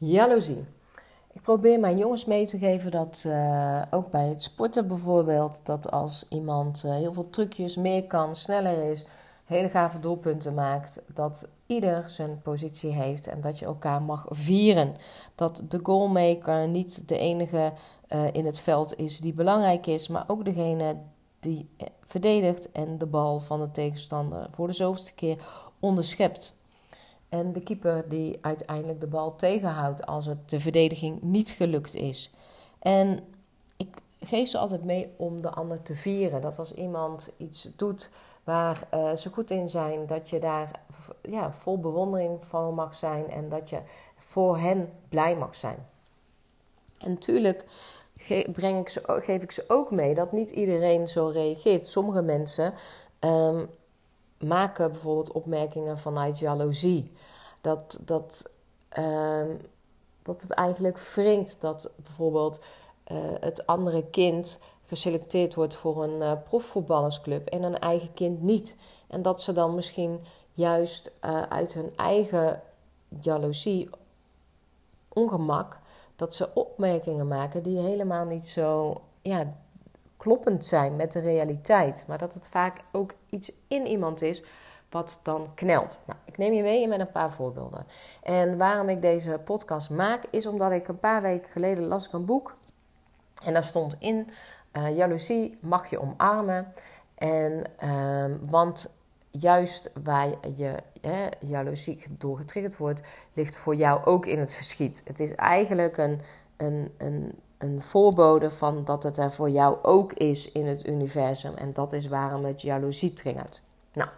Jaloezie. Ik probeer mijn jongens mee te geven dat uh, ook bij het sporten bijvoorbeeld, dat als iemand uh, heel veel trucjes meer kan, sneller is, hele gave doelpunten maakt, dat ieder zijn positie heeft en dat je elkaar mag vieren. Dat de goalmaker niet de enige uh, in het veld is die belangrijk is, maar ook degene die verdedigt en de bal van de tegenstander voor de zoveelste keer onderschept. En de keeper die uiteindelijk de bal tegenhoudt als het de verdediging niet gelukt is. En ik geef ze altijd mee om de ander te vieren. Dat als iemand iets doet waar uh, ze goed in zijn, dat je daar ja, vol bewondering van mag zijn en dat je voor hen blij mag zijn. En natuurlijk breng ik ze, geef ik ze ook mee dat niet iedereen zo reageert. Sommige mensen um, maken bijvoorbeeld opmerkingen vanuit jaloezie. Dat, dat, uh, dat het eigenlijk wringt dat bijvoorbeeld uh, het andere kind geselecteerd wordt voor een uh, profvoetballersclub en een eigen kind niet. En dat ze dan misschien juist uh, uit hun eigen jaloezie, ongemak, dat ze opmerkingen maken die helemaal niet zo ja, kloppend zijn met de realiteit. Maar dat het vaak ook iets in iemand is wat dan knelt. Nou, ik neem je mee met een paar voorbeelden. En waarom ik deze podcast maak, is omdat ik een paar weken geleden las ik een boek. En daar stond in, uh, jaloezie mag je omarmen. En, uh, want juist waar je hè, jaloezie door getriggerd wordt, ligt voor jou ook in het verschiet. Het is eigenlijk een, een, een een voorbode van dat het er voor jou ook is in het universum. En dat is waarom het jaloezie triggert. Nou,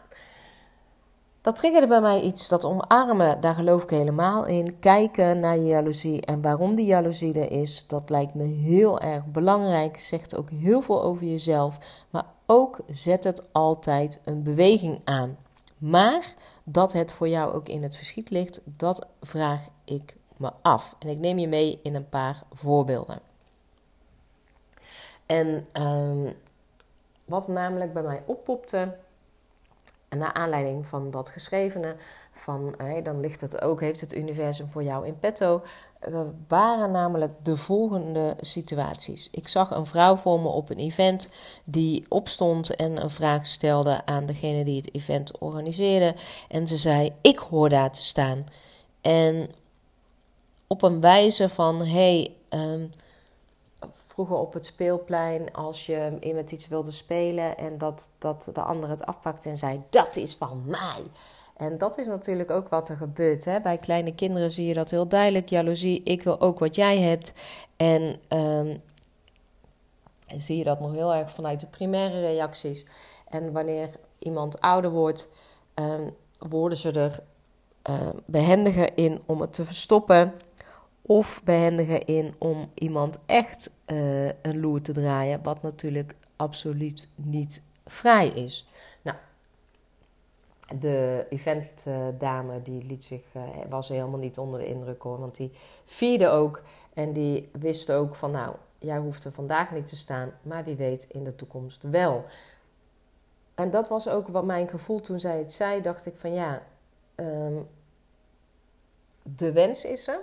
dat triggerde bij mij iets, dat omarmen, daar geloof ik helemaal in. Kijken naar je jaloezie en waarom die jaloezie er is, dat lijkt me heel erg belangrijk. Zegt ook heel veel over jezelf, maar ook zet het altijd een beweging aan. Maar dat het voor jou ook in het verschiet ligt, dat vraag ik me af. En ik neem je mee in een paar voorbeelden. En um, wat namelijk bij mij oppopte, naar aanleiding van dat geschrevene, van hey, dan ligt het ook, heeft het universum voor jou in petto, uh, waren namelijk de volgende situaties. Ik zag een vrouw voor me op een event die opstond en een vraag stelde aan degene die het event organiseerde. En ze zei: Ik hoor daar te staan. En op een wijze van: hey, um, vroeger op het speelplein als je met iets wilde spelen en dat, dat de ander het afpakte en zei: Dat is van mij. En dat is natuurlijk ook wat er gebeurt. Hè? Bij kleine kinderen zie je dat heel duidelijk. Jaloezie, ik wil ook wat jij hebt. En um, zie je dat nog heel erg vanuit de primaire reacties. En wanneer iemand ouder wordt, um, worden ze er uh, behendiger in om het te verstoppen of behendigen in om iemand echt uh, een loer te draaien, wat natuurlijk absoluut niet vrij is. Nou, de eventdame die liet zich, uh, was helemaal niet onder de indruk hoor, want die vierde ook en die wist ook van nou, jij hoeft er vandaag niet te staan, maar wie weet in de toekomst wel. En dat was ook wat mijn gevoel toen zij het zei, dacht ik van ja, um, de wens is er,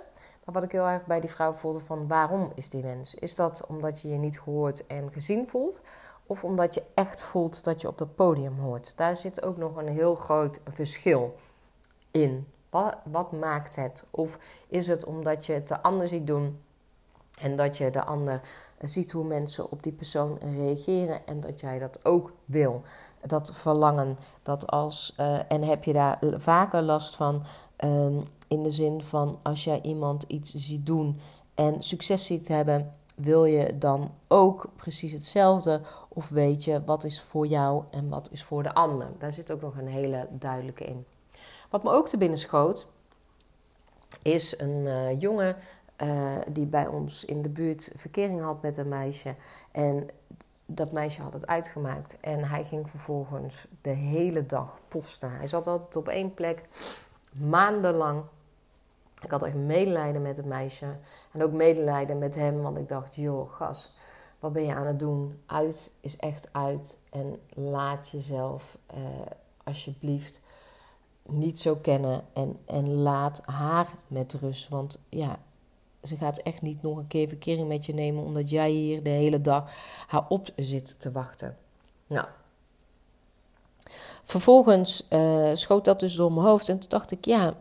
wat ik heel erg bij die vrouw voelde van waarom is die wens? Is dat omdat je je niet gehoord en gezien voelt? Of omdat je echt voelt dat je op dat podium hoort? Daar zit ook nog een heel groot verschil in. Wat, wat maakt het? Of is het omdat je het de ander ziet doen en dat je de ander ziet hoe mensen op die persoon reageren en dat jij dat ook wil. Dat verlangen, dat als, uh, en heb je daar vaker last van, um, in de zin van als jij iemand iets ziet doen en succes ziet hebben, wil je dan ook precies hetzelfde? Of weet je wat is voor jou en wat is voor de ander? Daar zit ook nog een hele duidelijke in. Wat me ook te binnen schoot, is een uh, jongen uh, die bij ons in de buurt verkering had met een meisje. En dat meisje had het uitgemaakt. En hij ging vervolgens de hele dag posten. Hij zat altijd op één plek, maandenlang. Ik had echt medelijden met het meisje. En ook medelijden met hem, want ik dacht, joh, gas, wat ben je aan het doen? Uit is echt uit. En laat jezelf uh, alsjeblieft niet zo kennen. En, en laat haar met rust. Want ja, ze gaat echt niet nog een keer verkering met je nemen omdat jij hier de hele dag haar op zit te wachten. Nou. Vervolgens uh, schoot dat dus door mijn hoofd en toen dacht ik, ja,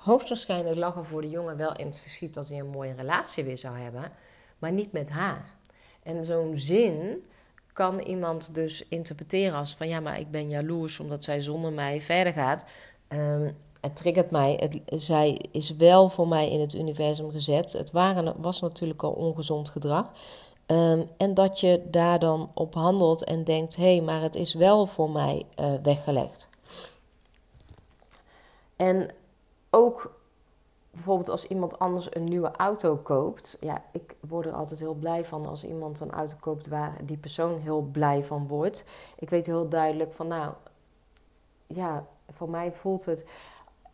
hoogstwaarschijnlijk lag er voor de jongen wel in het verschiet dat hij een mooie relatie weer zou hebben, maar niet met haar. En zo'n zin kan iemand dus interpreteren als van ja, maar ik ben jaloers omdat zij zonder mij verder gaat. Um, het triggert mij. Het, zij is wel voor mij in het universum gezet. Het waren, was natuurlijk al ongezond gedrag. Ehm, en dat je daar dan op handelt en denkt: hé, hey, maar het is wel voor mij uh, weggelegd. En ook bijvoorbeeld als iemand anders een nieuwe auto koopt. Ja, ik word er altijd heel blij van als iemand een auto koopt waar die persoon heel blij van wordt. Ik weet heel duidelijk van, nou, ja, voor mij voelt het.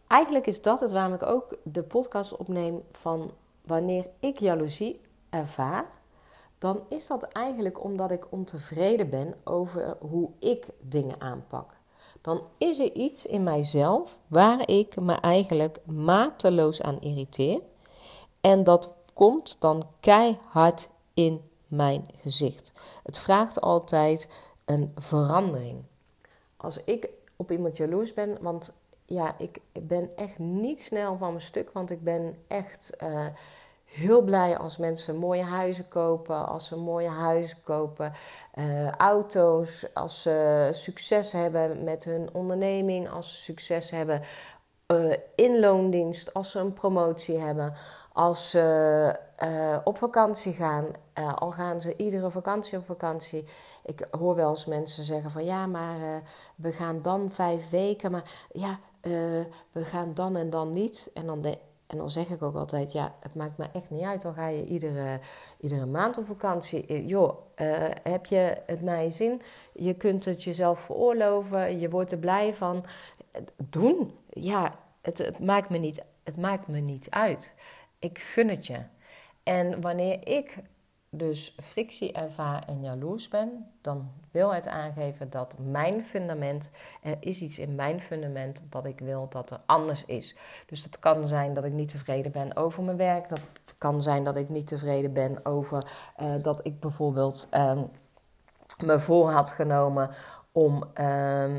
Eigenlijk is dat het waarom ik ook de podcast opneem van wanneer ik jaloezie ervaar. Dan is dat eigenlijk omdat ik ontevreden ben over hoe ik dingen aanpak dan is er iets in mijzelf waar ik me eigenlijk mateloos aan irriteer. En dat komt dan keihard in mijn gezicht. Het vraagt altijd een verandering. Als ik op iemand jaloers ben, want ja, ik ben echt niet snel van mijn stuk, want ik ben echt. Uh, heel blij als mensen mooie huizen kopen, als ze mooie huizen kopen, uh, auto's, als ze succes hebben met hun onderneming, als ze succes hebben uh, in loondienst, als ze een promotie hebben, als ze uh, op vakantie gaan, al gaan ze iedere vakantie op vakantie. Ik hoor wel eens mensen zeggen van ja, maar we gaan dan vijf weken, maar ja, we gaan dan en dan niet. En dan de, en dan zeg ik ook altijd, ja, het maakt me echt niet uit. Dan ga je iedere, iedere maand op vakantie. Eh, joh, uh, heb je het naar je zin? Je kunt het jezelf veroorloven. Je wordt er blij van. Doen. Ja, het, het, maakt me niet, het maakt me niet uit. Ik gun het je. En wanneer ik dus frictie ervaar en jaloers ben, dan wil het aangeven dat mijn fundament, er is iets in mijn fundament dat ik wil dat er anders is. Dus het kan zijn dat ik niet tevreden ben over mijn werk. Dat kan zijn dat ik niet tevreden ben over uh, dat ik bijvoorbeeld me voor had genomen om uh,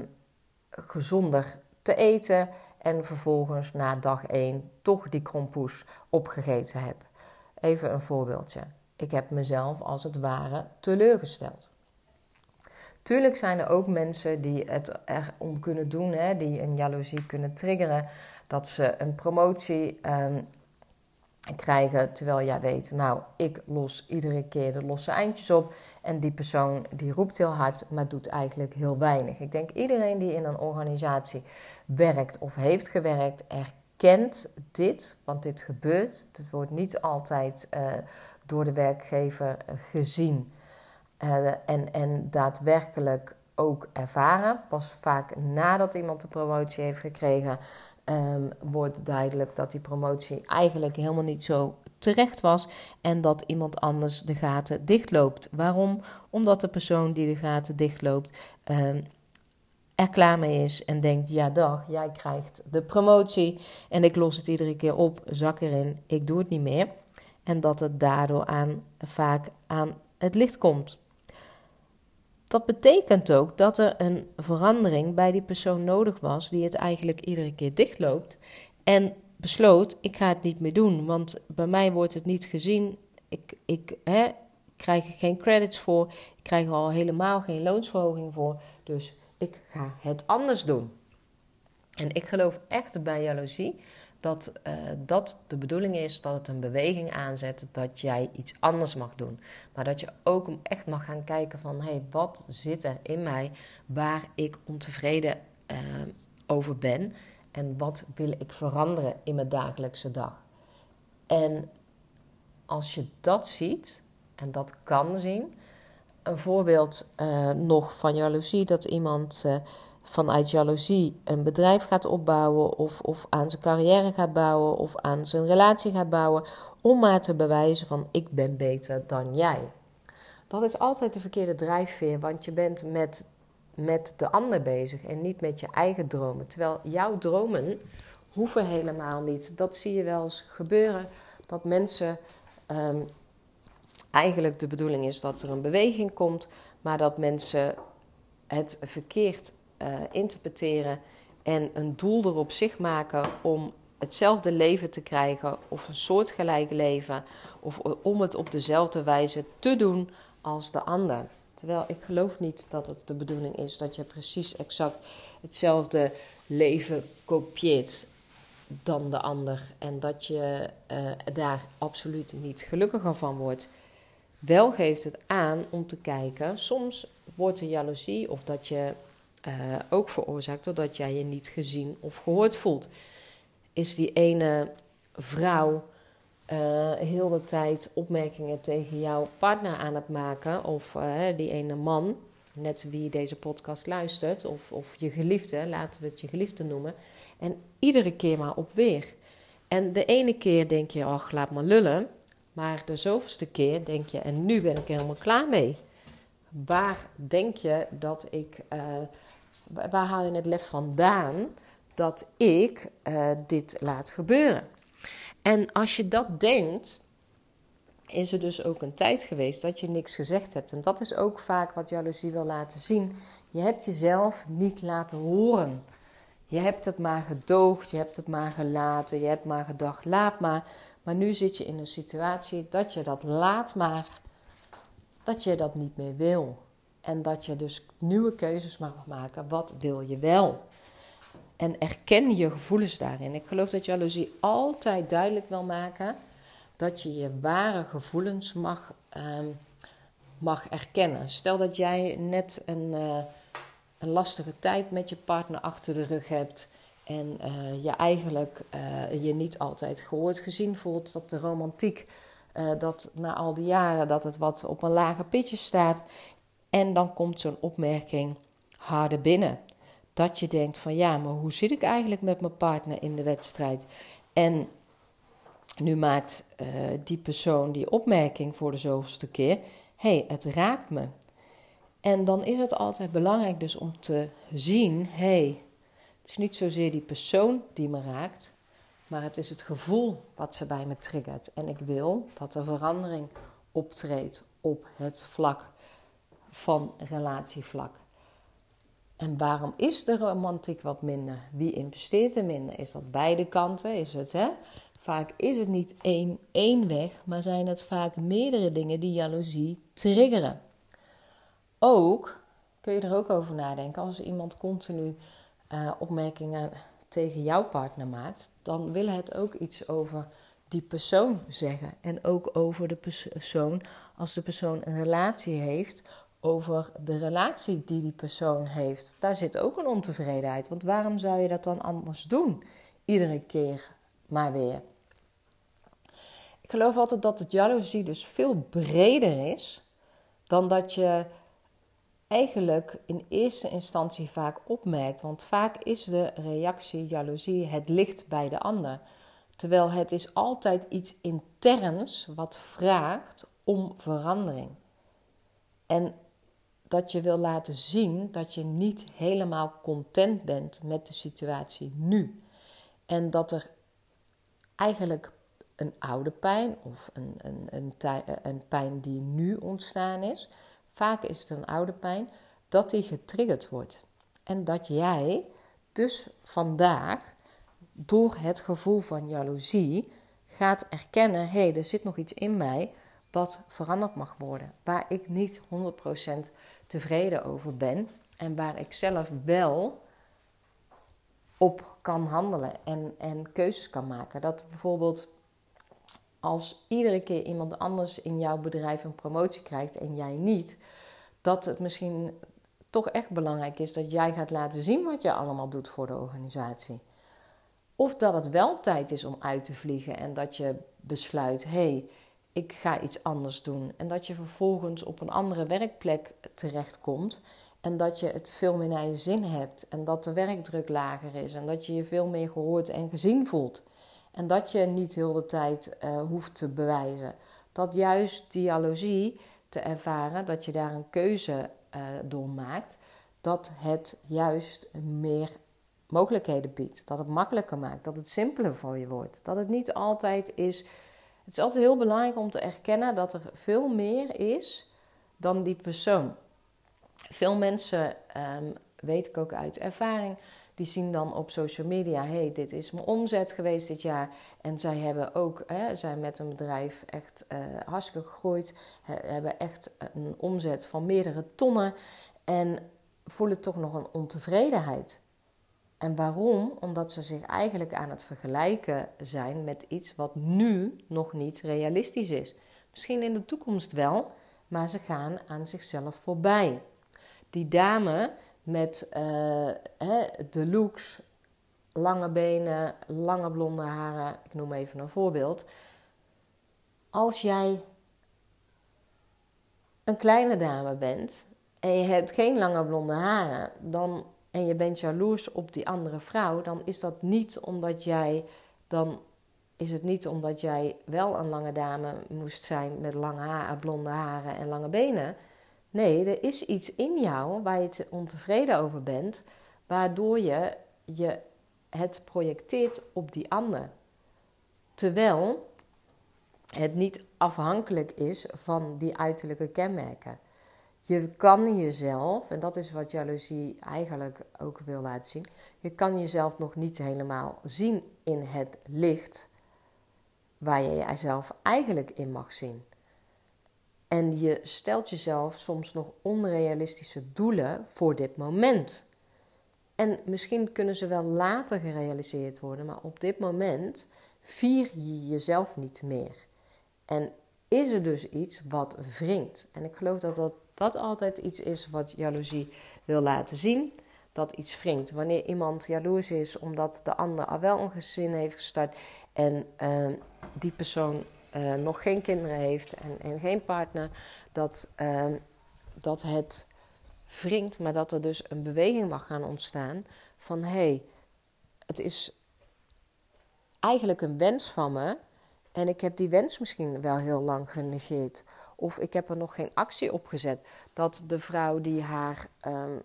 gezonder te eten. En vervolgens na dag 1 toch die krompoes opgegeten heb. Even een voorbeeldje. Ik heb mezelf als het ware teleurgesteld. Tuurlijk zijn er ook mensen die het erom kunnen doen, hè, die een jaloezie kunnen triggeren. Dat ze een promotie ehm, krijgen terwijl jij weet, nou, ik los iedere keer de losse eindjes op. En die persoon die roept heel hard, maar doet eigenlijk heel weinig. Ik denk iedereen die in een organisatie werkt of heeft gewerkt, erkent dit, want dit gebeurt. Het wordt niet altijd uh, door de werkgever gezien uh, en, en daadwerkelijk ook ervaren. Pas vaak nadat iemand de promotie heeft gekregen, um, wordt duidelijk dat die promotie eigenlijk helemaal niet zo terecht was en dat iemand anders de gaten dichtloopt. Waarom? Omdat de persoon die de gaten dichtloopt um, er klaar mee is en denkt: ja, dag, jij krijgt de promotie en ik los het iedere keer op, zak erin, ik doe het niet meer. En dat het daardoor aan, vaak aan het licht komt. Dat betekent ook dat er een verandering bij die persoon nodig was, die het eigenlijk iedere keer dichtloopt. En besloot: ik ga het niet meer doen, want bij mij wordt het niet gezien. Ik, ik hè, krijg er geen credits voor. Ik krijg er al helemaal geen loonsverhoging voor. Dus ik ga het anders doen. En ik geloof echt bij jaloezie dat uh, dat de bedoeling is dat het een beweging aanzet dat jij iets anders mag doen. Maar dat je ook echt mag gaan kijken van hé, hey, wat zit er in mij waar ik ontevreden uh, over ben en wat wil ik veranderen in mijn dagelijkse dag. En als je dat ziet en dat kan zien, een voorbeeld uh, nog van jaloezie dat iemand vanuit jaloezie een bedrijf gaat opbouwen, of, of aan zijn carrière gaat bouwen, of aan zijn relatie gaat bouwen, om maar te bewijzen van ik ben beter dan jij. Dat is altijd de verkeerde drijfveer, want je bent met, met de ander bezig en niet met je eigen dromen. Terwijl jouw dromen hoeven helemaal niet. Dat zie je wel eens gebeuren dat mensen ehm, eigenlijk de bedoeling is dat er een beweging komt, maar dat mensen het verkeerd uh, interpreteren en een doel erop zich maken om hetzelfde leven te krijgen of een soortgelijk leven of om het op dezelfde wijze te doen als de ander. Terwijl ik geloof niet dat het de bedoeling is dat je precies exact hetzelfde leven kopieert dan de ander en dat je uh, daar absoluut niet gelukkiger van wordt. Wel geeft het aan om te kijken, soms wordt er jaloezie of dat je uh, ook veroorzaakt doordat jij je niet gezien of gehoord voelt. Is die ene vrouw uh, heel de tijd opmerkingen tegen jouw partner aan het maken, of uh, die ene man, net wie deze podcast luistert, of, of je geliefde, laten we het je geliefde noemen, en iedere keer maar op weer. En de ene keer denk je, ach, laat maar lullen, maar de zoveelste keer denk je, en nu ben ik helemaal klaar mee. Waar denk je dat ik, waar haal je het lef vandaan dat ik dit laat gebeuren? En als je dat denkt, is er dus ook een tijd geweest dat je niks gezegd hebt. En dat is ook vaak wat jaloezie wil laten zien. Je hebt jezelf niet laten horen. Je hebt het maar gedoogd, je hebt het maar gelaten, je hebt maar gedacht, laat maar. Maar nu zit je in een situatie dat je dat laat maar, dat je dat niet meer wil. En dat je dus nieuwe keuzes mag maken. Wat wil je wel? En erken je gevoelens daarin. Ik geloof dat jaloezie altijd duidelijk wil maken dat je je ware gevoelens mag, uh, mag erkennen. Stel dat jij net een, uh, een lastige tijd met je partner achter de rug hebt. En uh, je eigenlijk uh, je niet altijd gehoord gezien voelt. Dat de romantiek, dat na al die jaren, dat het wat op een lager pitje staat. En dan komt zo'n opmerking harder binnen dat je denkt van ja, maar hoe zit ik eigenlijk met mijn partner in de wedstrijd? En nu maakt uh, die persoon die opmerking voor de zoveelste keer, hey, het raakt me. En dan is het altijd belangrijk dus om te zien, hey, het is niet zozeer die persoon die me raakt, maar het is het gevoel wat ze bij me triggert. En ik wil dat er verandering optreedt op het vlak van relatievlak. En waarom is de romantiek wat minder? Wie investeert er minder? Is dat beide kanten? Is het, hè? Vaak is het niet één, één weg, maar zijn het vaak meerdere dingen die jaloezie triggeren. Ook kun je er ook over nadenken als iemand continu uh, opmerkingen tegen jouw partner maakt, dan wil het ook iets over die persoon zeggen. En ook over de persoon als de persoon een relatie heeft over de relatie die die persoon heeft. Daar zit ook een ontevredenheid. Want waarom zou je dat dan anders doen? Iedere keer maar weer. Ik geloof altijd dat het jaloezie dus veel breder is dan dat je eigenlijk in eerste instantie vaak opmerkt. Want vaak is de reactie jaloezie het licht bij de ander. Terwijl het is altijd iets interns wat vraagt om verandering. En dat je wil laten zien dat je niet helemaal content bent met de situatie nu. En dat er eigenlijk een oude pijn of een, een, een, een pijn die nu ontstaan is, vaak is het een oude pijn, dat die getriggerd wordt. En dat jij dus vandaag door het gevoel van jaloezie gaat erkennen: hé, hey, er zit nog iets in mij wat veranderd mag worden. Waar ik niet 100% tevreden over ben en waar ik zelf wel op kan handelen en, en keuzes kan maken. Dat bijvoorbeeld als iedere keer iemand anders in jouw bedrijf een promotie krijgt en jij niet, dat het misschien toch echt belangrijk is dat jij gaat laten zien wat je allemaal doet voor de organisatie. Of dat het wel tijd is om uit te vliegen en dat je besluit: hé, hey, ik ga iets anders doen. En dat je vervolgens op een andere werkplek terechtkomt. En dat je het veel meer naar je zin hebt. En dat de werkdruk lager is. En dat je je veel meer gehoord en gezien voelt. En dat je niet heel de tijd uh, hoeft te bewijzen. Dat juist dialogie te ervaren, dat je daar een keuze uh, door maakt. Dat het juist meer mogelijkheden biedt. Dat het makkelijker maakt. Dat het simpeler voor je wordt. Dat het niet altijd is Het is altijd heel belangrijk om te erkennen dat er veel meer is dan die persoon. Veel mensen, um, weet ik ook uit ervaring, die zien dan op social media: hey, dit is mijn omzet geweest dit jaar. En zij hebben ook, hè, zijn met een bedrijf echt uh, hartstikke gegroeid, hebben echt een omzet van meerdere tonnen en voelen toch nog een ontevredenheid. En waarom? Omdat ze zich eigenlijk aan het vergelijken zijn met iets wat nu nog niet realistisch is. Misschien in de toekomst wel, maar ze gaan aan zichzelf voorbij. Die dame met uh, hè, de looks, lange benen, lange blonde haren, ik noem even een voorbeeld. Als jij een kleine dame bent en je hebt geen lange blonde haren, dan en je bent jaloers op die andere vrouw, dan is dat niet omdat jij dan is het niet omdat jij wel een lange dame moest zijn met lange haar, blonde haren en lange benen. Nee, er is iets in jou waar je ontevreden over bent, waardoor je, je het projecteert op die ander. Terwijl het niet afhankelijk is van die uiterlijke kenmerken. Je kan jezelf, en dat is wat jaloezie eigenlijk ook wil laten zien, je kan jezelf nog niet helemaal zien in het licht waar je jezelf eigenlijk in mag zien. En je stelt jezelf soms nog onrealistische doelen voor dit moment. En misschien kunnen ze wel later gerealiseerd worden, maar op dit moment vier je jezelf niet meer. En is er dus iets wat wringt. En ik geloof dat dat dat altijd iets is wat jaloezie wil laten zien. Dat iets wringt. Wanneer iemand jaloers is omdat de ander al wel een gezin heeft gestart en uh, die persoon uh, nog geen kinderen heeft en, en geen partner, dat, uh, dat het wringt, maar dat er dus een beweging mag gaan ontstaan van hé, hey, het is eigenlijk een wens van me en ik heb die wens misschien wel heel lang genegeerd. Of ik heb er nog geen actie op gezet. Dat de vrouw die haar um,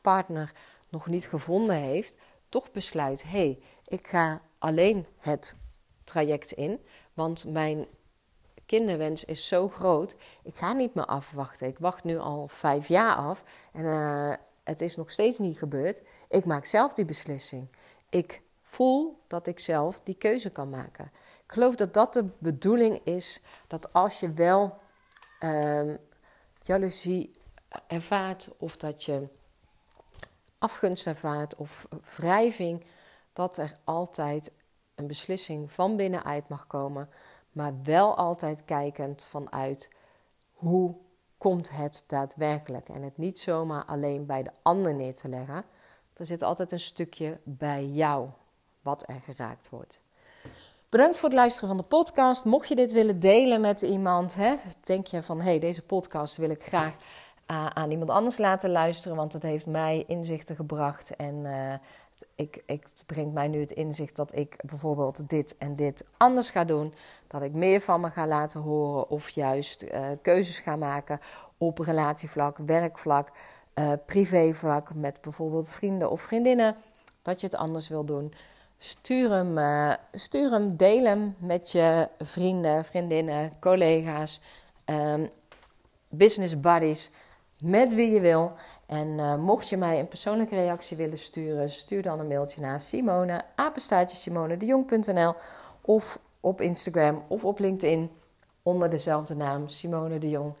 partner nog niet gevonden heeft, toch besluit: hé, hey, ik ga alleen het traject in. Want mijn kinderwens is zo groot. Ik ga niet meer afwachten. Ik wacht nu al vijf jaar af. En uh, het is nog steeds niet gebeurd. Ik maak zelf die beslissing. Ik voel dat ik zelf die keuze kan maken. Ik geloof dat dat de bedoeling is. Dat als je wel um, jaloezie ervaart of dat je afgunst ervaart of wrijving, dat er altijd een beslissing van binnenuit mag komen, maar wel altijd kijkend vanuit hoe komt het daadwerkelijk en het niet zomaar alleen bij de ander neer te leggen. Er zit altijd een stukje bij jou wat er geraakt wordt. Bedankt voor het luisteren van de podcast. Mocht je dit willen delen met iemand, hè, denk je van hé, hey, deze podcast wil ik graag uh, aan iemand anders laten luisteren, want het heeft mij inzichten gebracht en het, ik, ik, het brengt mij nu het inzicht dat ik bijvoorbeeld dit en dit anders ga doen, dat ik meer van me ga laten horen of juist uh, keuzes ga maken op relatievlak, werkvlak, privévlak met bijvoorbeeld vrienden of vriendinnen, dat je het anders wil doen. Stuur hem, uh, stuur hem, deel hem met je vrienden, vriendinnen, collega's, um, business buddies, met wie je wil. En uh, mocht je mij een persoonlijke reactie willen sturen, stuur dan een mailtje naar Simone, apenstaartje of op Instagram of op LinkedIn onder dezelfde naam Simone de Jong.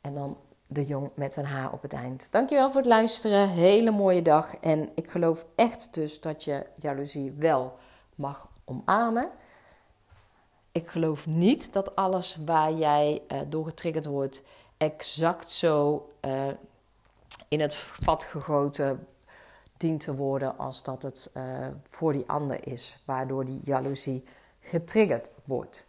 En dan de Jong met een H op het eind. Dankjewel voor het luisteren. Hele mooie dag. En ik geloof echt dus dat je jaloezie wel mag omarmen. Ik geloof niet dat alles waar jij uh, door getriggerd wordt exact zo uh, in het vat gegoten dient te worden als dat het uh, voor die ander is, waardoor die jaloezie getriggerd wordt.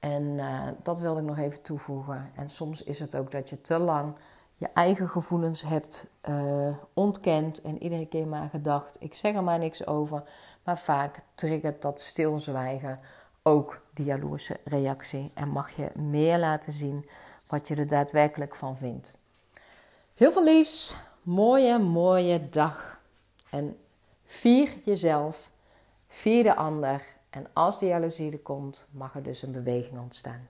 En uh, dat wilde ik nog even toevoegen. En soms is het ook dat je te lang je eigen gevoelens hebt uh, ontkend en iedere keer maar gedacht: ik zeg er maar niks over. Maar vaak triggert dat stilzwijgen ook die jaloerse reactie en mag je meer laten zien wat je er daadwerkelijk van vindt. Heel veel liefs, mooie, mooie dag. En vier jezelf, vier de ander En als die jaloezie er komt, mag er dus een beweging ontstaan.